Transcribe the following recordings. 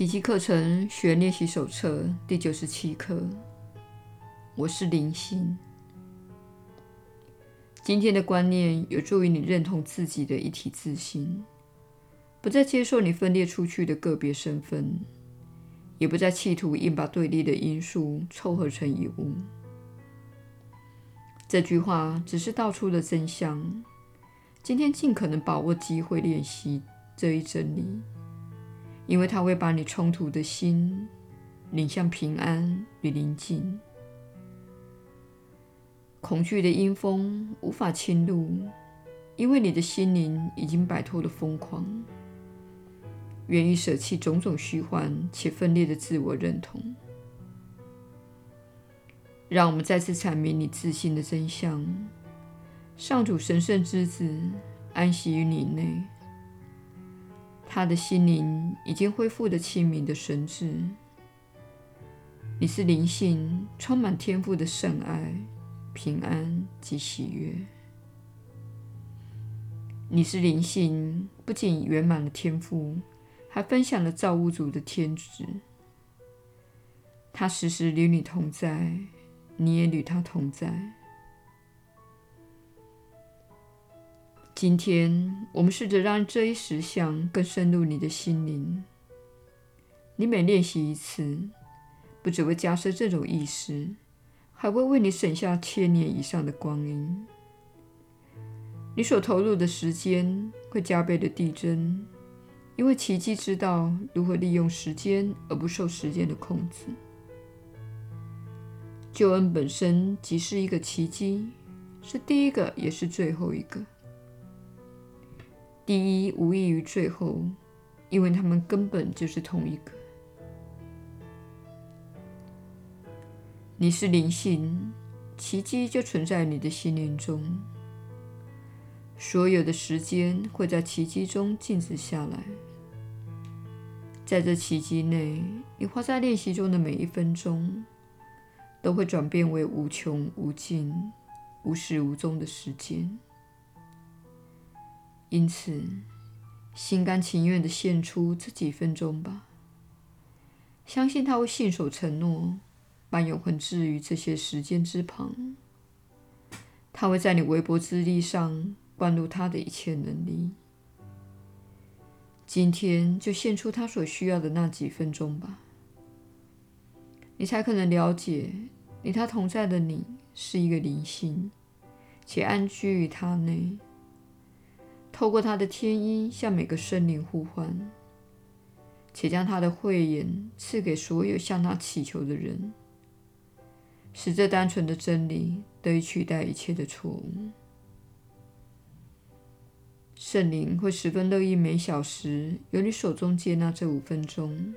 奇迹课程学练习手册第九十七课。我是灵性。今天的观念有助于你认同自己的一体自性，不再接受你分裂出去的个别身份，也不再企图硬把对立的因素凑合成一物。这句话只是道出了真相。今天尽可能把握机会练习这一真理。因为它会把你冲突的心领向平安与宁静，恐惧的阴风无法侵入，因为你的心灵已经摆脱了疯狂，愿意舍弃种种虚幻且分裂的自我认同。让我们再次阐明你自信的真相：上主神圣之子安息于你内。他的心灵已经恢复了清明的神智。你是灵性，充满天赋的圣爱、平安及喜悦。你是灵性，不仅圆满了天赋，还分享了造物主的天职。他时时与你同在，你也与他同在。今天，我们试着让这一实相更深入你的心灵。你每练习一次，不只会加深这种意识，还会为你省下千年以上的光阴。你所投入的时间会加倍的递增，因为奇迹知道如何利用时间而不受时间的控制。救恩本身即是一个奇迹，是第一个，也是最后一个。第一无异于最后，因为他们根本就是同一个。你是灵性，奇迹就存在你的心灵中。所有的时间会在奇迹中静止下来，在这奇迹内，你花在练习中的每一分钟，都会转变为无穷无尽、无始无终的时间。因此，心甘情愿地献出这几分钟吧。相信他会信守承诺，把永恒置于这些时间之旁。他会在你微薄之力上灌入他的一切能力。今天就献出他所需要的那几分钟吧，你才可能了解，与他同在的你是一个灵性，且安居于他内。透过他的天音向每个生灵呼唤，且将他的慧眼赐给所有向他祈求的人，使这单纯的真理得以取代一切的错误。圣灵会十分乐意每小时由你手中接纳这五分钟，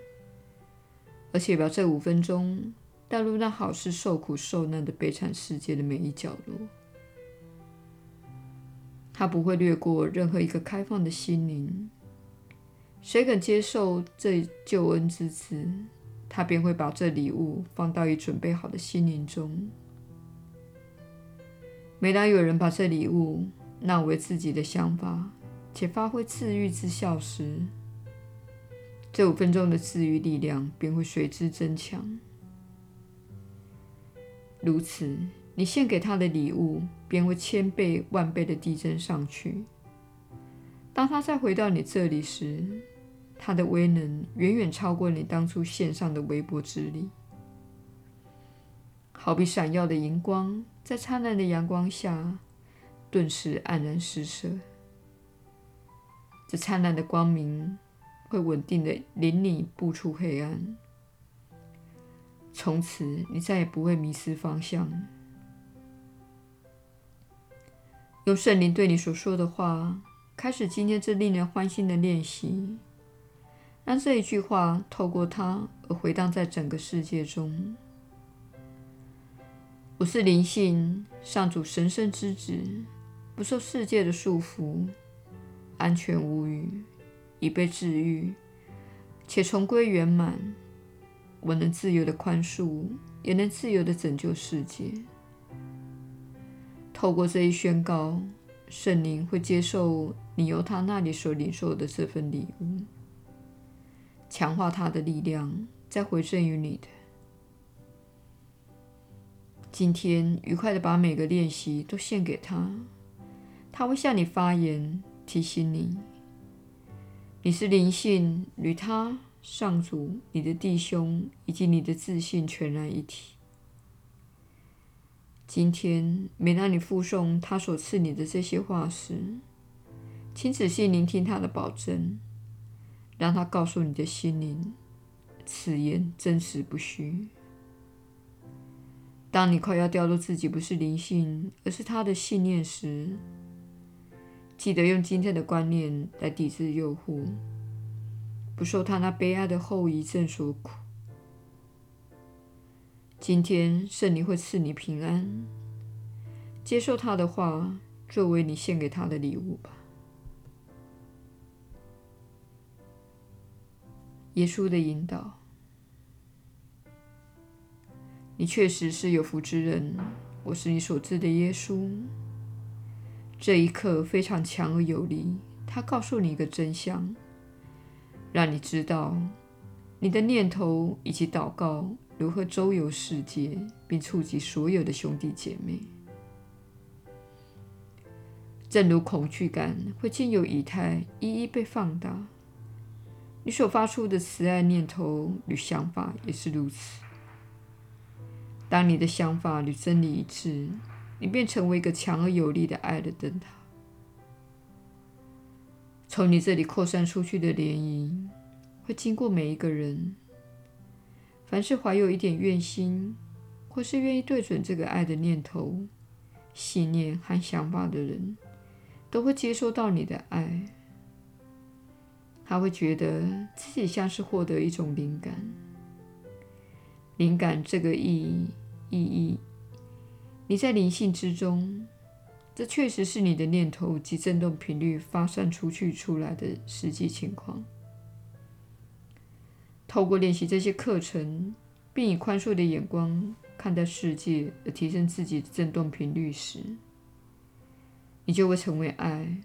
而且把这五分钟带入那好事受苦受难的悲惨世界的每一角落。他不会略过任何一个开放的心灵。谁肯接受这救恩之子，他便会把这礼物放到已准备好的心灵中。每当有人把这礼物纳为自己的想法，且发挥治愈之效时，这五分钟的治愈力量便会随之增强。如此。你献给他的礼物便会千倍万倍地递增上去。当他再回到你这里时，他的威能远远超过你当初献上的微薄之力，好比闪耀的荧光，在灿烂的阳光下顿时黯然失色。这灿烂的光明会稳定地领你步出黑暗，从此你再也不会迷失方向。用圣灵对你所说的话，开始今天这令人欢欣的练习，让这一句话透过它而回荡在整个世界中。我是灵性，上主神圣之子，不受世界的束缚，安全无虞，已被治愈，且重归圆满。我能自由地宽恕，也能自由地拯救世界。透过这一宣告，圣灵会接受你由他那里所领受的这份礼物。强化他的力量，再回赠于你的。今天，愉快的把每个练习都献给他，他会向你发言，提醒你，你是灵性与他、上主、你的弟兄以及你的自信全然一体。今天，每当你复诵他所赐你的这些话时，请仔细聆听他的保证，让他告诉你的心灵，此言真实不虚。当你快要掉入自己不是灵性，而是他的信念时，记得用今天的观念来抵制诱惑，不受他那悲哀的后遗症所苦。今天圣灵会赐你平安，接受他的话作为你献给他的礼物吧。耶稣的引导。你确实是有福之人，我是你所知的耶稣。这一刻非常强而有力，他告诉你一个真相，让你知道你的念头以及祷告如何周游世界，并触及所有的兄弟姐妹。正如恐惧感会经由以太一一被放大，你所发出的慈爱念头与想法也是如此。当你的想法与真理一致，你便成为一个强而有力的爱的灯塔。从你这里扩散出去的涟漪，会经过每一个人。凡是怀有一点愿心，或是愿意对准这个爱的念头、信念和想法的人，都会接收到你的爱。他会觉得自己像是获得一种灵感。灵感这个意义。意义，你在灵性之中，这确实是你的念头及振动频率发散出去出来的实际情况。透过练习这些课程，并以宽恕的眼光看待世界，而提升自己的振动频率时，你就会成为爱、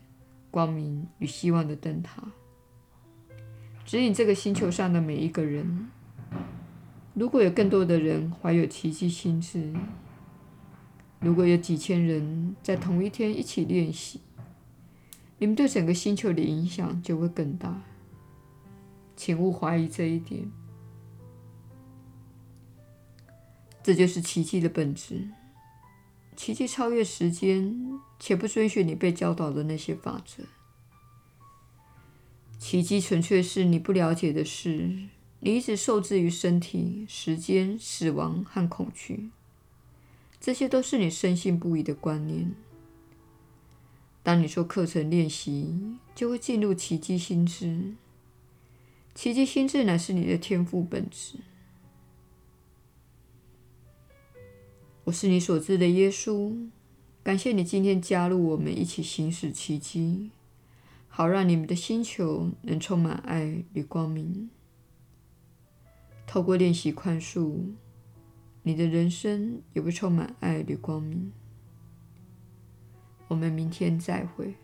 光明与希望的灯塔，指引这个星球上的每一个人。如果有更多的人怀有奇迹心智，如果有几千人在同一天一起练习，你们对整个星球的影响就会更大。请勿怀疑这一点。这就是奇迹的本质。奇迹超越时间，且不遵循你被教导的那些法则。奇迹纯粹是你不了解的事。你一直受制于身体、时间、死亡和恐惧，这些都是你深信不疑的观念。当你说课程练习，就会进入奇迹心智。奇迹心智乃是你的天赋本质。我是你所知的耶稣，感谢你今天加入我们一起行使奇迹，好让你们的星球能充满爱与光明。透过练习宽恕，你的人生也会充满爱与光明。我们明天再会。